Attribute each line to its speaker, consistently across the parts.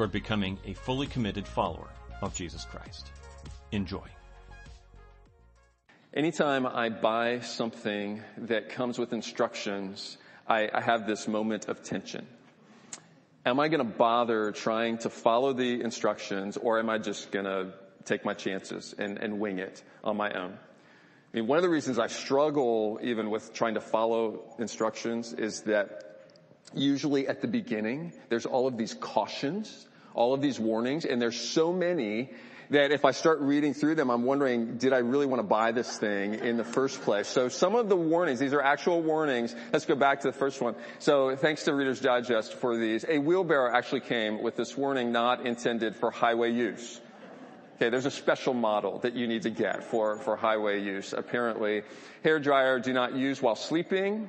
Speaker 1: toward becoming a fully committed follower of Jesus Christ. Enjoy.
Speaker 2: Anytime I buy something that comes with instructions, I, I have this moment of tension. Am I going to bother trying to follow the instructions or am I just going to take my chances and, and wing it on my own? I mean, one of the reasons I struggle even with trying to follow instructions is that usually at the beginning, there's all of these cautions, all of these warnings, and there's so many that if I start reading through them, I'm wondering, did I really want to buy this thing in the first place? So some of the warnings, these are actual warnings. Let's go back to the first one. So thanks to Reader's Digest for these. A wheelbarrow actually came with this warning not intended for highway use. Okay, there's a special model that you need to get for, for highway use, apparently. Hair dryer do not use while sleeping.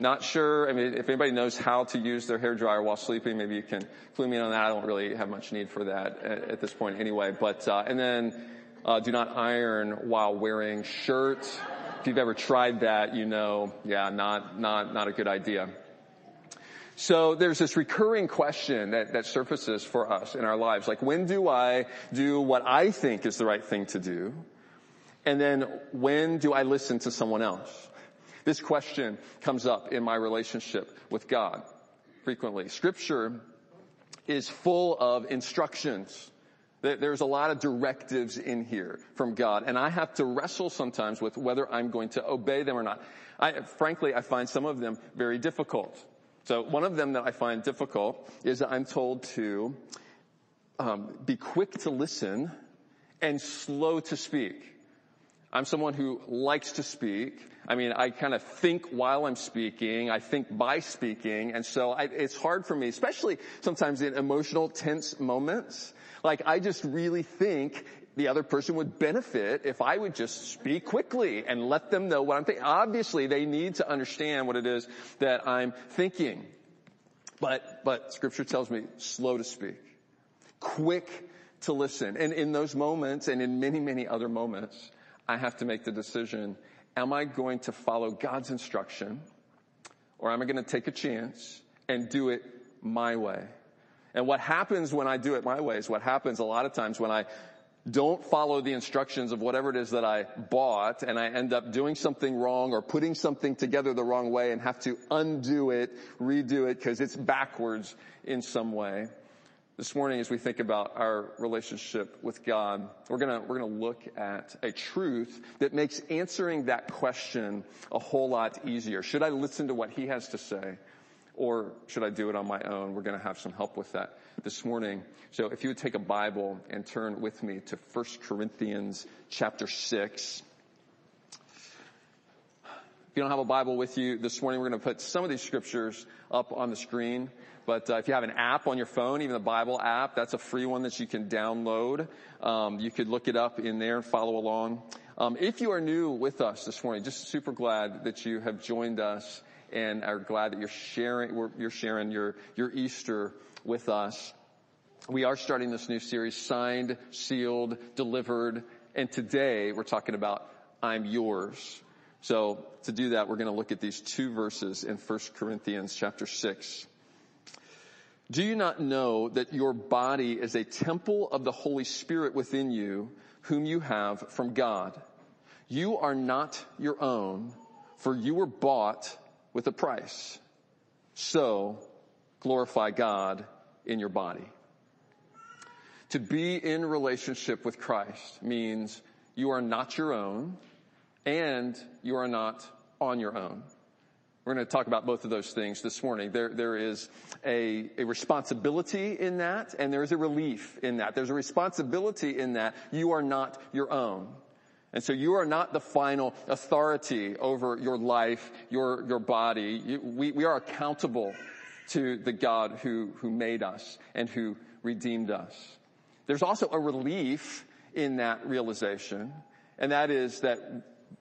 Speaker 2: Not sure, I mean, if anybody knows how to use their hair dryer while sleeping, maybe you can clue me in on that. I don't really have much need for that at, at this point anyway. But, uh, and then, uh, do not iron while wearing shirts. If you've ever tried that, you know, yeah, not, not, not a good idea. So there's this recurring question that, that surfaces for us in our lives. Like, when do I do what I think is the right thing to do? And then when do I listen to someone else? This question comes up in my relationship with God frequently. Scripture is full of instructions. There's a lot of directives in here from God, and I have to wrestle sometimes with whether I'm going to obey them or not. I, frankly, I find some of them very difficult. So one of them that I find difficult is that I'm told to um, be quick to listen and slow to speak. I'm someone who likes to speak. I mean, I kind of think while I'm speaking. I think by speaking. And so I, it's hard for me, especially sometimes in emotional, tense moments. Like I just really think the other person would benefit if I would just speak quickly and let them know what I'm thinking. Obviously, they need to understand what it is that I'm thinking. But, but scripture tells me slow to speak, quick to listen. And in those moments and in many, many other moments, I have to make the decision, am I going to follow God's instruction or am I going to take a chance and do it my way? And what happens when I do it my way is what happens a lot of times when I don't follow the instructions of whatever it is that I bought and I end up doing something wrong or putting something together the wrong way and have to undo it, redo it because it's backwards in some way. This morning as we think about our relationship with God, we're gonna, we're gonna look at a truth that makes answering that question a whole lot easier. Should I listen to what He has to say? Or should I do it on my own? We're gonna have some help with that this morning. So if you would take a Bible and turn with me to 1 Corinthians chapter 6. If you don't have a Bible with you this morning, we're going to put some of these scriptures up on the screen. But uh, if you have an app on your phone, even the Bible app, that's a free one that you can download. Um, you could look it up in there and follow along. Um, if you are new with us this morning, just super glad that you have joined us and are glad that you're sharing you're sharing your your Easter with us. We are starting this new series, signed, sealed, delivered, and today we're talking about I'm yours. So to do that, we're going to look at these two verses in 1 Corinthians chapter 6. Do you not know that your body is a temple of the Holy Spirit within you, whom you have from God? You are not your own, for you were bought with a price. So glorify God in your body. To be in relationship with Christ means you are not your own, and you are not on your own. We're going to talk about both of those things this morning. There, there is a, a responsibility in that, and there is a relief in that. There's a responsibility in that you are not your own. And so you are not the final authority over your life, your, your body. You, we, we are accountable to the God who, who made us and who redeemed us. There's also a relief in that realization, and that is that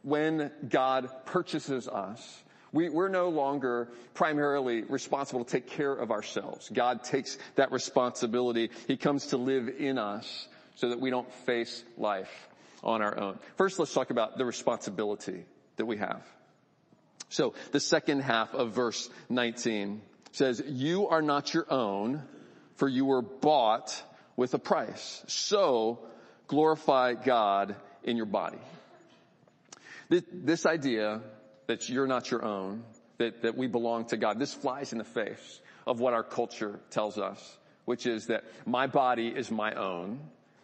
Speaker 2: when God purchases us, we, are no longer primarily responsible to take care of ourselves. God takes that responsibility. He comes to live in us so that we don't face life on our own. First, let's talk about the responsibility that we have. So the second half of verse 19 says, you are not your own, for you were bought with a price. So glorify God in your body. This, idea that you're not your own, that, that we belong to God. This flies in the face of what our culture tells us, which is that my body is my own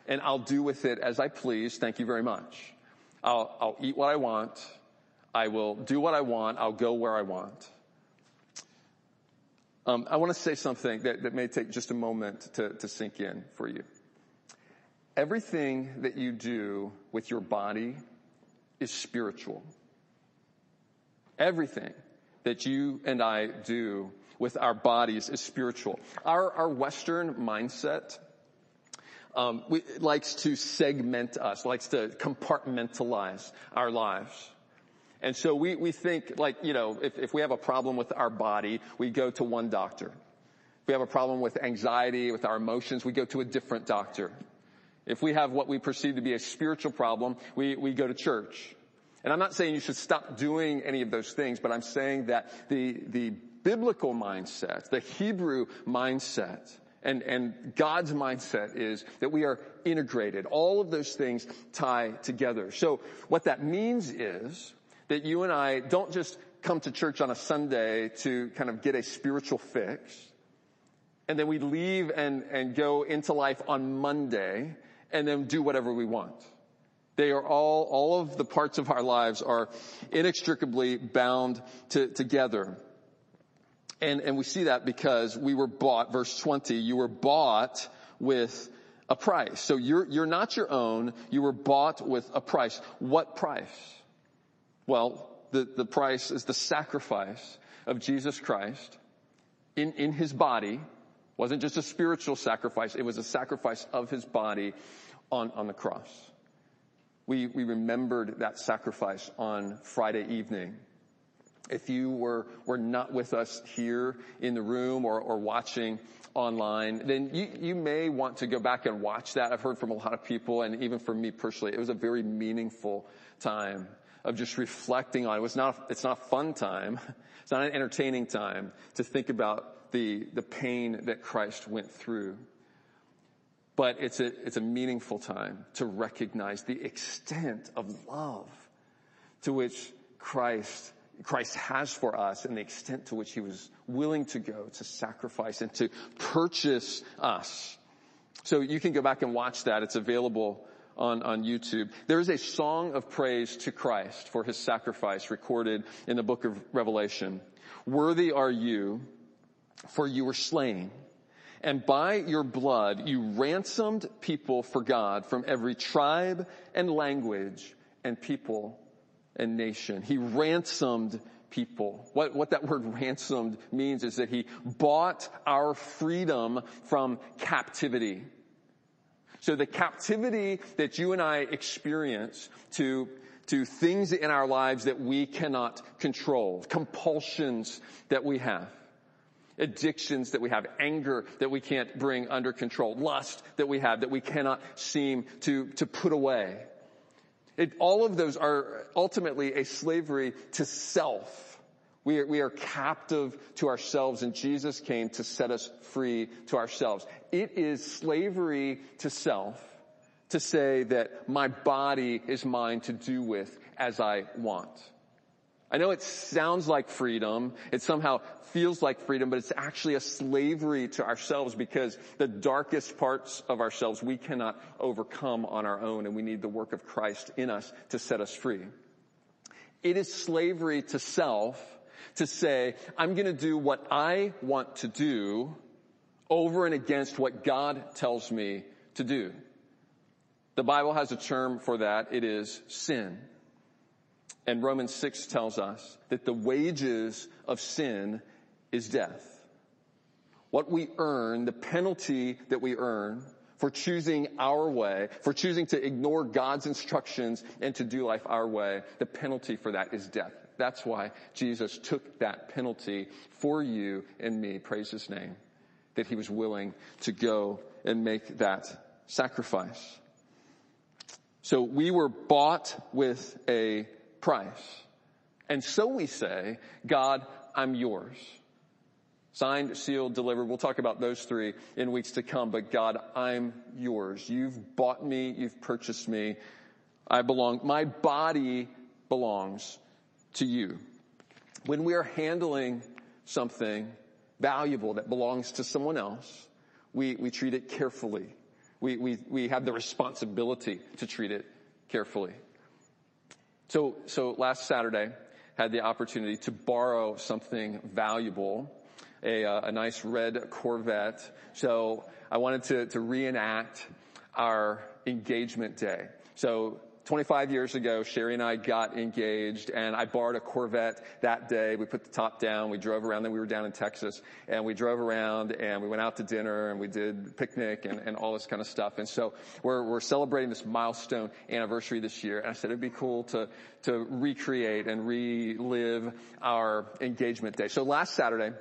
Speaker 2: and I'll do with it as I please. Thank you very much. I'll, I'll eat what I want. I will do what I want. I'll go where I want. Um, I want to say something that, that may take just a moment to, to sink in for you. Everything that you do with your body is spiritual. Everything that you and I do with our bodies is spiritual. Our, our Western mindset um, we, likes to segment us, likes to compartmentalize our lives. And so we, we think like, you know, if, if we have a problem with our body, we go to one doctor. If we have a problem with anxiety, with our emotions, we go to a different doctor. If we have what we perceive to be a spiritual problem, we, we go to church. And I'm not saying you should stop doing any of those things, but I'm saying that the, the biblical mindset, the Hebrew mindset, and, and God's mindset is that we are integrated. All of those things tie together. So what that means is that you and I don't just come to church on a Sunday to kind of get a spiritual fix, and then we leave and, and go into life on Monday and then do whatever we want. They are all, all of the parts of our lives are inextricably bound to, together. And, and we see that because we were bought, verse 20, you were bought with a price. So you're, you're not your own, you were bought with a price. What price? Well, the, the price is the sacrifice of Jesus Christ in, in his body. Wasn't just a spiritual sacrifice, it was a sacrifice of his body on, on the cross. We, we remembered that sacrifice on Friday evening. If you were, were not with us here in the room or, or watching online, then you, you may want to go back and watch that. I've heard from a lot of people and even from me personally, it was a very meaningful time of just reflecting on it. was not, it's not a fun time. It's not an entertaining time to think about the, the pain that Christ went through. But it's a, it's a meaningful time to recognize the extent of love to which Christ, Christ has for us and the extent to which he was willing to go to sacrifice and to purchase us. So you can go back and watch that. It's available on, on YouTube. There is a song of praise to Christ for his sacrifice recorded in the book of Revelation. Worthy are you, for you were slain and by your blood you ransomed people for God from every tribe and language and people and nation. He ransomed people. What, what that word ransomed means is that he bought our freedom from captivity. So the captivity that you and I experience to to things in our lives that we cannot control, compulsions that we have addictions that we have, anger that we can't bring under control, lust that we have that we cannot seem to, to put away. It, all of those are ultimately a slavery to self. We are, we are captive to ourselves and Jesus came to set us free to ourselves. It is slavery to self to say that my body is mine to do with as I want. I know it sounds like freedom. It somehow feels like freedom, but it's actually a slavery to ourselves because the darkest parts of ourselves we cannot overcome on our own and we need the work of Christ in us to set us free. It is slavery to self to say, I'm gonna do what I want to do over and against what God tells me to do. The Bible has a term for that. It is sin. And Romans 6 tells us that the wages of sin is death. What we earn, the penalty that we earn for choosing our way, for choosing to ignore God's instructions and to do life our way, the penalty for that is death. That's why Jesus took that penalty for you and me, praise his name, that he was willing to go and make that sacrifice. So we were bought with a price. And so we say, God, I'm yours. Signed, sealed, delivered. We'll talk about those three in weeks to come, but God, I'm yours. You've bought me. You've purchased me. I belong. My body belongs to you. When we are handling something valuable that belongs to someone else, we, we treat it carefully. We, we, we have the responsibility to treat it carefully. So, so last Saturday, had the opportunity to borrow something valuable a, uh, a nice red Corvette. So I wanted to, to reenact our engagement day. So 25 years ago, Sherry and I got engaged and I borrowed a Corvette that day. We put the top down. We drove around. Then we were down in Texas and we drove around and we went out to dinner and we did picnic and, and all this kind of stuff. And so we're, we're celebrating this milestone anniversary this year. And I said it'd be cool to, to recreate and relive our engagement day. So last Saturday,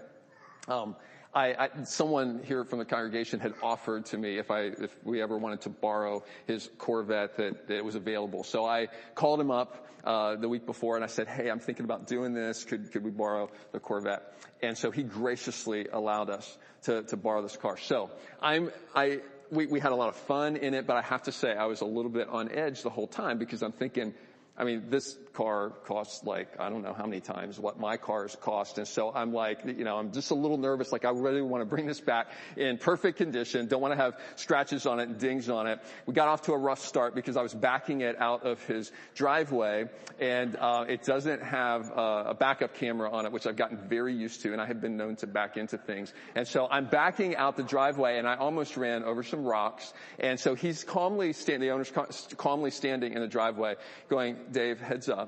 Speaker 2: um, I, I, someone here from the congregation had offered to me if I, if we ever wanted to borrow his Corvette that, that it was available. So I called him up, uh, the week before and I said, hey, I'm thinking about doing this. Could, could we borrow the Corvette? And so he graciously allowed us to, to borrow this car. So I'm, I, we, we had a lot of fun in it, but I have to say I was a little bit on edge the whole time because I'm thinking, I mean, this car costs like, I don't know how many times what my cars cost. And so I'm like, you know, I'm just a little nervous. Like I really want to bring this back in perfect condition. Don't want to have scratches on it and dings on it. We got off to a rough start because I was backing it out of his driveway and, uh, it doesn't have uh, a backup camera on it, which I've gotten very used to and I have been known to back into things. And so I'm backing out the driveway and I almost ran over some rocks. And so he's calmly standing, the owner's calmly standing in the driveway going, Dave, heads up.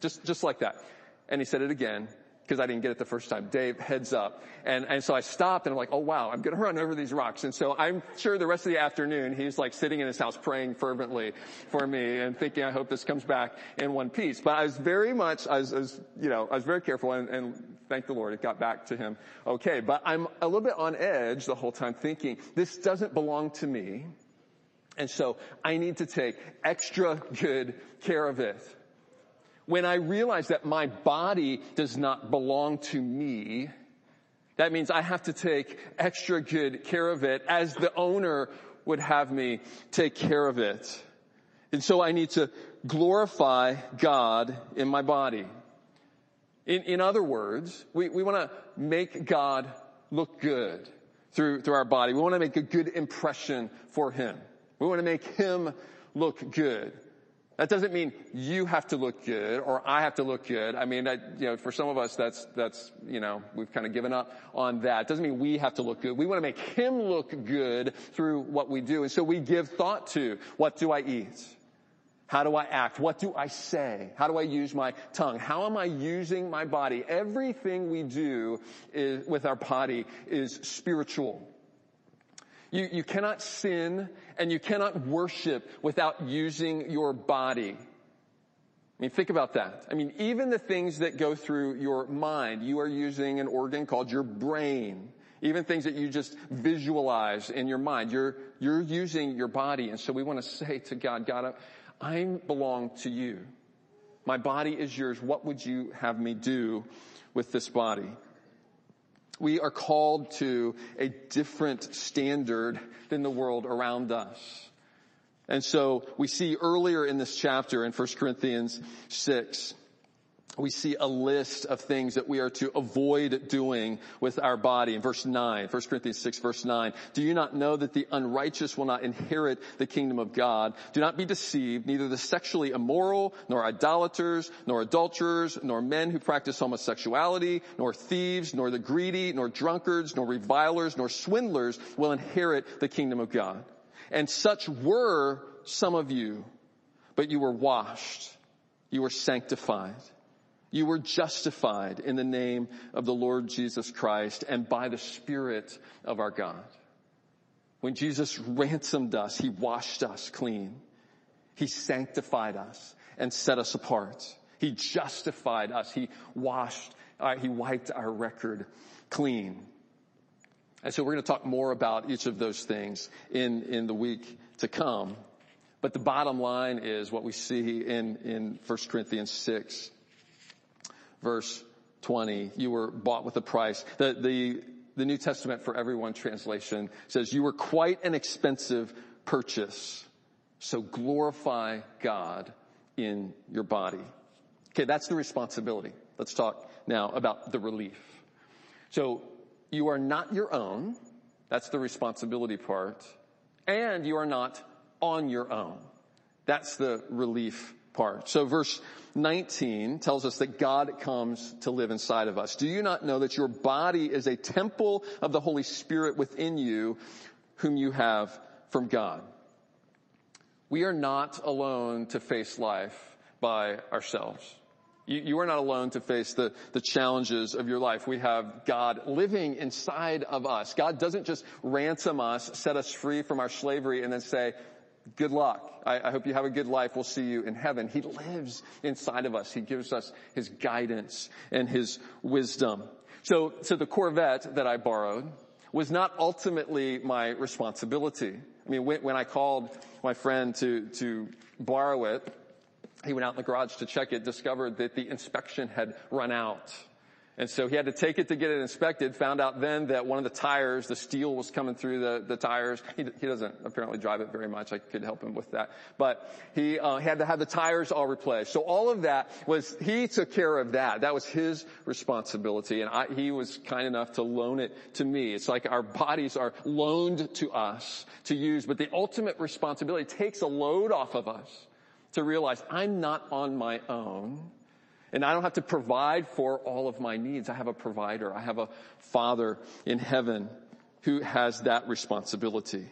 Speaker 2: Just, just like that. And he said it again because I didn't get it the first time. Dave, heads up. And, and so I stopped and I'm like, oh wow, I'm going to run over these rocks. And so I'm sure the rest of the afternoon he's like sitting in his house praying fervently for me and thinking, I hope this comes back in one piece. But I was very much, I was, I was you know, I was very careful and, and thank the Lord it got back to him okay. But I'm a little bit on edge the whole time thinking, this doesn't belong to me. And so I need to take extra good care of it when I realize that my body does not belong to me, that means I have to take extra good care of it as the owner would have me take care of it. And so I need to glorify God in my body. In, in other words, we, we want to make God look good through, through our body. We want to make a good impression for Him. We want to make Him look good. That doesn't mean you have to look good or I have to look good. I mean, I, you know, for some of us, that's, that's, you know, we've kind of given up on that. It doesn't mean we have to look good. We want to make him look good through what we do. And so we give thought to, what do I eat? How do I act? What do I say? How do I use my tongue? How am I using my body? Everything we do is, with our body is spiritual. You, you cannot sin and you cannot worship without using your body. I mean, think about that. I mean, even the things that go through your mind, you are using an organ called your brain. Even things that you just visualize in your mind, you're, you're using your body. And so we want to say to God, God, I belong to you. My body is yours. What would you have me do with this body? We are called to a different standard than the world around us. And so we see earlier in this chapter in 1 Corinthians 6, we see a list of things that we are to avoid doing with our body. In verse 9, 1 Corinthians 6 verse 9, do you not know that the unrighteous will not inherit the kingdom of God? Do not be deceived, neither the sexually immoral, nor idolaters, nor adulterers, nor men who practice homosexuality, nor thieves, nor the greedy, nor drunkards, nor revilers, nor swindlers will inherit the kingdom of God. And such were some of you, but you were washed, you were sanctified, you were justified in the name of the Lord Jesus Christ and by the Spirit of our God. When Jesus ransomed us, He washed us clean. He sanctified us and set us apart. He justified us. He washed, uh, He wiped our record clean. And so we're going to talk more about each of those things in, in the week to come. But the bottom line is what we see in, in 1 Corinthians 6, verse 20. You were bought with a price. The, the, the New Testament for Everyone translation says, you were quite an expensive purchase. So glorify God in your body. Okay, that's the responsibility. Let's talk now about the relief. So you are not your own. That's the responsibility part. And you are not on your own. That's the relief part. So verse 19 tells us that God comes to live inside of us. Do you not know that your body is a temple of the Holy Spirit within you whom you have from God? We are not alone to face life by ourselves. You, you, are not alone to face the, the challenges of your life. We have God living inside of us. God doesn't just ransom us, set us free from our slavery, and then say, good luck. I, I hope you have a good life. We'll see you in heaven. He lives inside of us. He gives us his guidance and his wisdom. So, so the Corvette that I borrowed was not ultimately my responsibility. I mean, when, when I called my friend to, to borrow it, he went out in the garage to check it, discovered that the inspection had run out. And so he had to take it to get it inspected, found out then that one of the tires, the steel was coming through the, the tires. He, he doesn't apparently drive it very much. I could help him with that. But he, uh, had to have the tires all replaced. So all of that was, he took care of that. That was his responsibility. And I, he was kind enough to loan it to me. It's like our bodies are loaned to us to use, but the ultimate responsibility takes a load off of us to realize I'm not on my own. And I don't have to provide for all of my needs. I have a provider. I have a father in heaven who has that responsibility.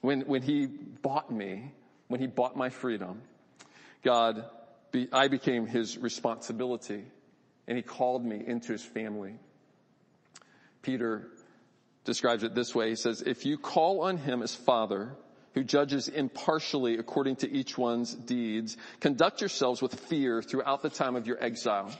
Speaker 2: When, when he bought me, when he bought my freedom, God, be, I became his responsibility and he called me into his family. Peter describes it this way. He says, if you call on him as father, who judges impartially according to each one's deeds, conduct yourselves with fear throughout the time of your exile,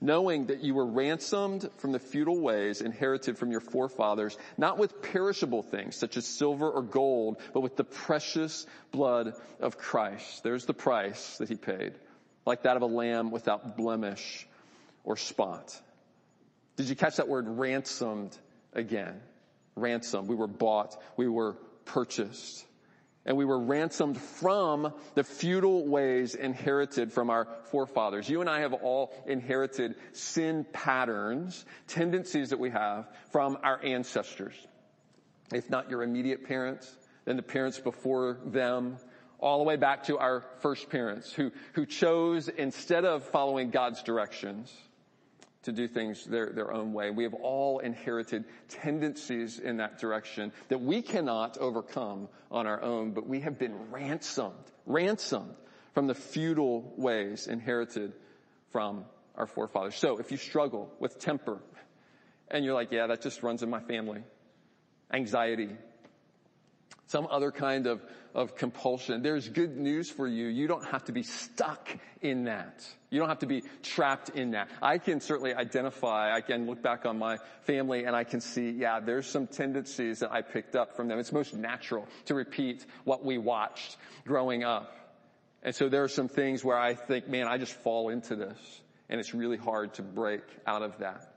Speaker 2: knowing that you were ransomed from the futile ways inherited from your forefathers, not with perishable things such as silver or gold, but with the precious blood of Christ. There's the price that he paid, like that of a lamb without blemish or spot. Did you catch that word ransomed again? Ransomed. We were bought. We were purchased. And we were ransomed from the futile ways inherited from our forefathers. You and I have all inherited sin patterns, tendencies that we have from our ancestors. If not your immediate parents, then the parents before them, all the way back to our first parents who, who chose instead of following God's directions, to do things their, their own way. We have all inherited tendencies in that direction that we cannot overcome on our own, but we have been ransomed, ransomed from the futile ways inherited from our forefathers. So if you struggle with temper and you're like, yeah, that just runs in my family, anxiety, some other kind of, of compulsion. There's good news for you. You don't have to be stuck in that. You don't have to be trapped in that. I can certainly identify, I can look back on my family and I can see, yeah, there's some tendencies that I picked up from them. It's most natural to repeat what we watched growing up. And so there are some things where I think, man, I just fall into this and it's really hard to break out of that.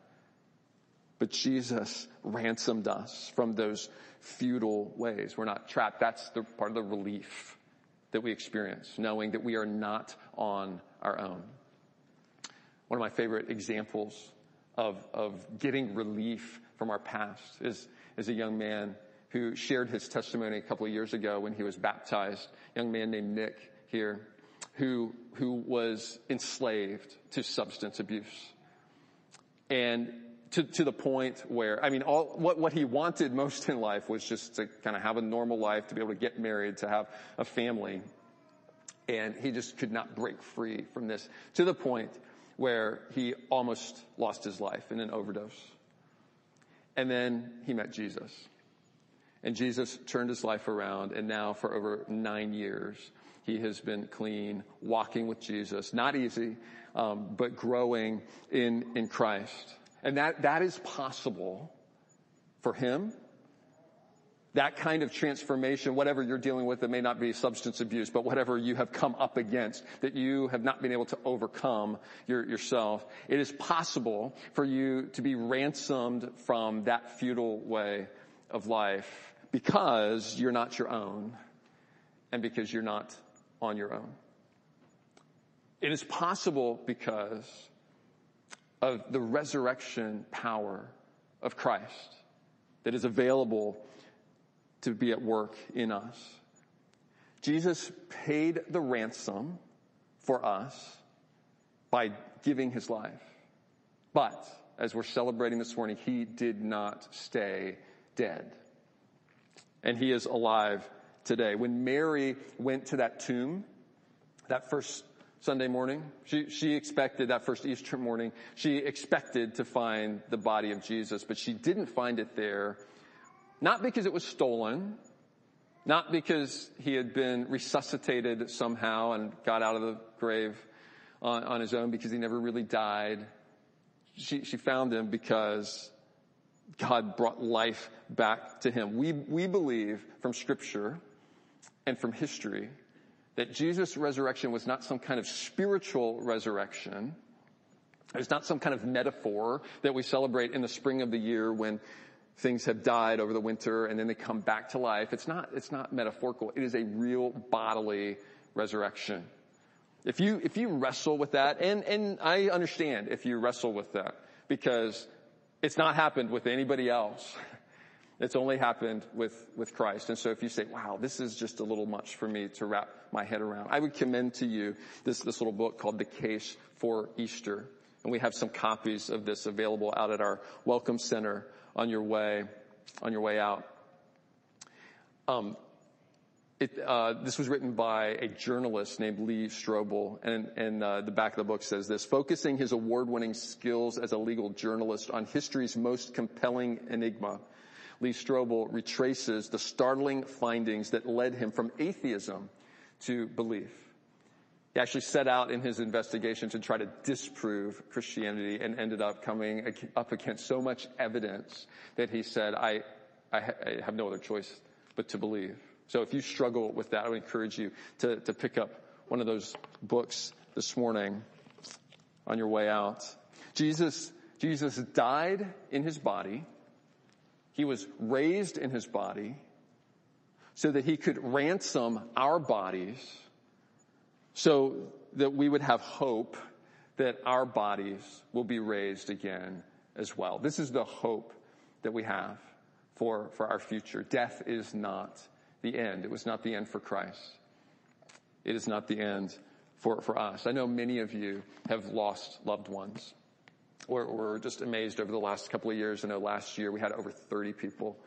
Speaker 2: But Jesus ransomed us from those futile ways. We're not trapped. That's the part of the relief that we experience, knowing that we are not on our own. One of my favorite examples of, of getting relief from our past is, is a young man who shared his testimony a couple of years ago when he was baptized. A young man named Nick here who, who was enslaved to substance abuse. And to, to the point where, I mean, all, what, what he wanted most in life was just to kind of have a normal life, to be able to get married, to have a family. And he just could not break free from this to the point where he almost lost his life in an overdose. And then he met Jesus. And Jesus turned his life around and now for over nine years, he has been clean, walking with Jesus. Not easy, um, but growing in, in Christ. And that, that is possible for him that kind of transformation, whatever you're dealing with, it may not be substance abuse, but whatever you have come up against that you have not been able to overcome your, yourself, it is possible for you to be ransomed from that futile way of life because you're not your own and because you're not on your own. It is possible because of the resurrection power of Christ that is available to be at work in us. Jesus paid the ransom for us by giving his life. But as we're celebrating this morning, he did not stay dead. And he is alive today. When Mary went to that tomb, that first Sunday morning, she, she expected that first Easter morning, she expected to find the body of Jesus, but she didn't find it there not because it was stolen, not because he had been resuscitated somehow and got out of the grave on, on his own because he never really died. She, she found him because God brought life back to him. We, we believe from scripture and from history that Jesus' resurrection was not some kind of spiritual resurrection. It's not some kind of metaphor that we celebrate in the spring of the year when things have died over the winter and then they come back to life. It's not, it's not metaphorical. It is a real bodily resurrection. If you, if you wrestle with that, and, and I understand if you wrestle with that, because it's not happened with anybody else. It's only happened with, with Christ. And so if you say, wow, this is just a little much for me to wrap my head around, I would commend to you this, this little book called The Case for Easter. And we have some copies of this available out at our Welcome Center on your way, on your way out. Um, it, uh, this was written by a journalist named Lee Strobel, and, and uh, the back of the book says this: focusing his award-winning skills as a legal journalist on history's most compelling enigma, Lee Strobel retraces the startling findings that led him from atheism to belief. He actually set out in his investigation to try to disprove Christianity and ended up coming up against so much evidence that he said, I, I, ha- I have no other choice but to believe. So if you struggle with that, I would encourage you to, to pick up one of those books this morning on your way out. Jesus, Jesus died in his body. He was raised in his body so that he could ransom our bodies so that we would have hope that our bodies will be raised again as well. This is the hope that we have for, for our future. Death is not the end. It was not the end for Christ. It is not the end for, for us. I know many of you have lost loved ones. We're, we're just amazed over the last couple of years. I know last year we had over 30 people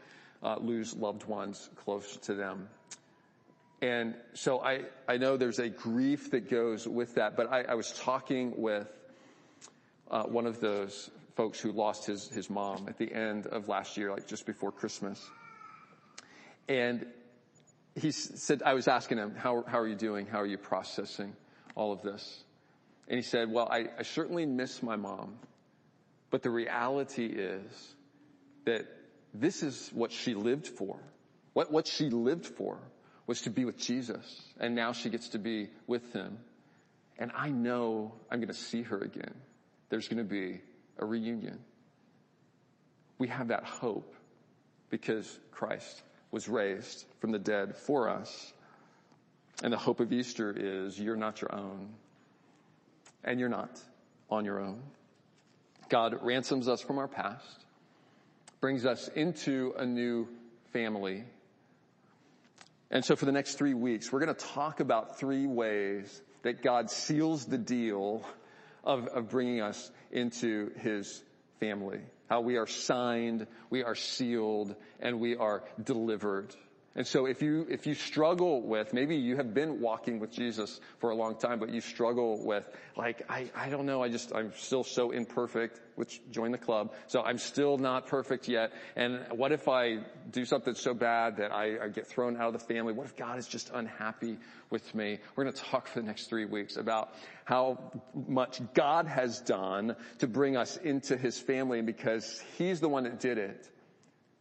Speaker 2: uh, lose loved ones close to them. And so I, I know there's a grief that goes with that, but I, I was talking with uh, one of those folks who lost his, his mom at the end of last year, like just before Christmas. And he said, I was asking him, how, how are you doing? How are you processing all of this? And he said, well, I, I certainly miss my mom, but the reality is that this is what she lived for. What, what she lived for was to be with Jesus. And now she gets to be with him. And I know I'm going to see her again. There's going to be a reunion. We have that hope because Christ was raised from the dead for us. And the hope of Easter is you're not your own. And you're not on your own. God ransoms us from our past, brings us into a new family and so for the next three weeks, we're going to talk about three ways that God seals the deal of, of bringing us into his family. How we are signed, we are sealed, and we are delivered. And so if you, if you struggle with, maybe you have been walking with Jesus for a long time, but you struggle with, like, I, I don't know, I just, I'm still so imperfect, which join the club. So I'm still not perfect yet. And what if I do something so bad that I, I get thrown out of the family? What if God is just unhappy with me? We're going to talk for the next three weeks about how much God has done to bring us into his family because he's the one that did it.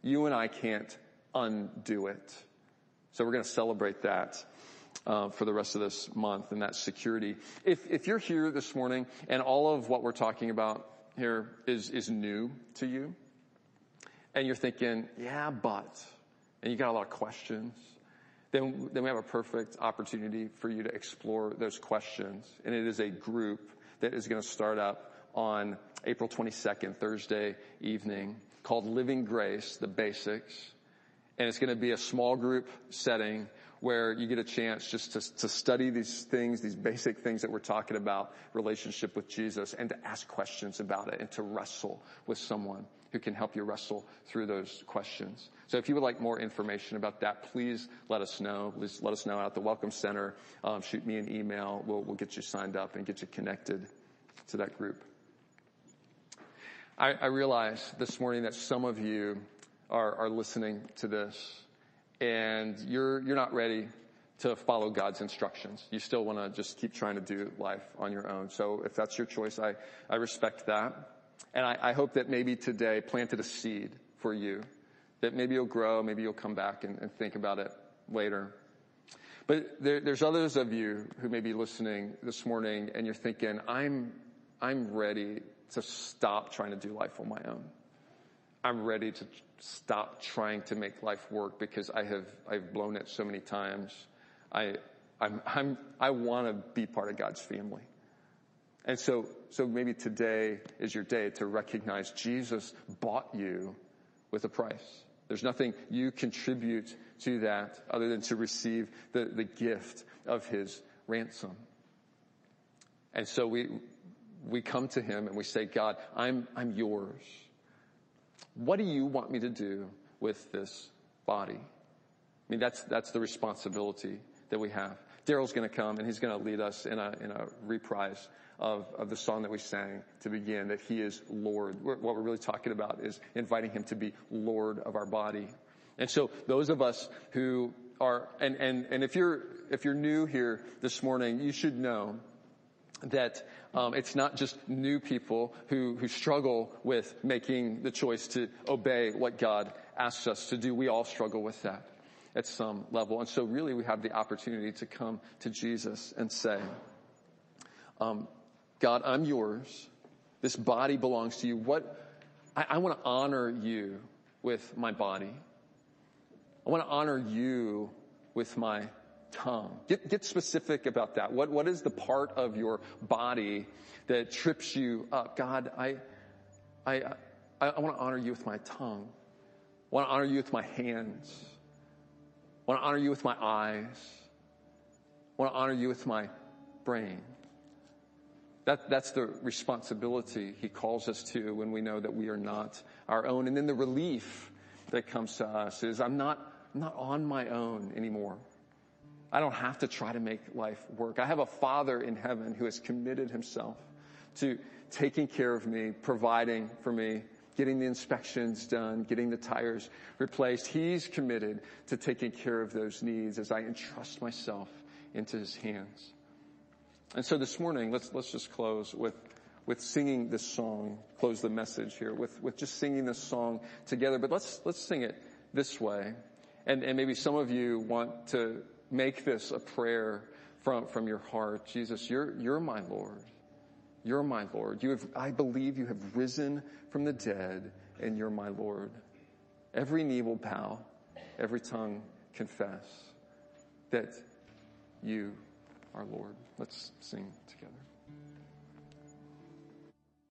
Speaker 2: You and I can't undo it. So we're going to celebrate that. Uh, for the rest of this month and that security. If, if you're here this morning and all of what we're talking about here is, is new to you and you're thinking, yeah, but, and you got a lot of questions, then, then we have a perfect opportunity for you to explore those questions. And it is a group that is going to start up on April 22nd, Thursday evening called Living Grace, the basics and it's going to be a small group setting where you get a chance just to, to study these things, these basic things that we're talking about, relationship with Jesus, and to ask questions about it and to wrestle with someone who can help you wrestle through those questions. So if you would like more information about that, please let us know. Please let us know at the Welcome Center. Um, shoot me an email. We'll, we'll get you signed up and get you connected to that group. I, I realize this morning that some of you are, are listening to this and you're, you're not ready to follow God's instructions. You still want to just keep trying to do life on your own. So if that's your choice, I, I respect that. And I, I hope that maybe today planted a seed for you that maybe you'll grow, maybe you'll come back and, and think about it later. But there, there's others of you who may be listening this morning and you're thinking, I'm, I'm ready to stop trying to do life on my own. I'm ready to stop trying to make life work because I have, I've blown it so many times. I, I'm, I'm, I want to be part of God's family. And so, so maybe today is your day to recognize Jesus bought you with a price. There's nothing you contribute to that other than to receive the, the gift of his ransom. And so we, we come to him and we say, God, I'm, I'm yours. What do you want me to do with this body? I mean, that's, that's the responsibility that we have. Daryl's gonna come and he's gonna lead us in a, in a reprise of, of the song that we sang to begin, that he is Lord. What we're really talking about is inviting him to be Lord of our body. And so those of us who are, and, and, and if you're, if you're new here this morning, you should know that um, it's not just new people who, who struggle with making the choice to obey what God asks us to do. We all struggle with that at some level. And so really we have the opportunity to come to Jesus and say, um, God, I'm yours. This body belongs to you. What, I, I want to honor you with my body. I want to honor you with my tongue. Get, get specific about that. What, what is the part of your body that trips you up? God, I, I, I, I want to honor you with my tongue. I want to honor you with my hands. I want to honor you with my eyes. I want to honor you with my brain. That, that's the responsibility he calls us to when we know that we are not our own. And then the relief that comes to us is I'm not, I'm not on my own anymore. I don't have to try to make life work. I have a father in heaven who has committed himself to taking care of me, providing for me, getting the inspections done, getting the tires replaced. He's committed to taking care of those needs as I entrust myself into his hands. And so this morning, let's, let's just close with, with singing this song, close the message here with, with just singing this song together. But let's, let's sing it this way. And, and maybe some of you want to make this a prayer from, from your heart. Jesus, you're, you're my Lord. You're my Lord. You have, I believe you have risen from the dead and you're my Lord. Every knee will bow, every tongue confess that you are Lord. Let's sing together.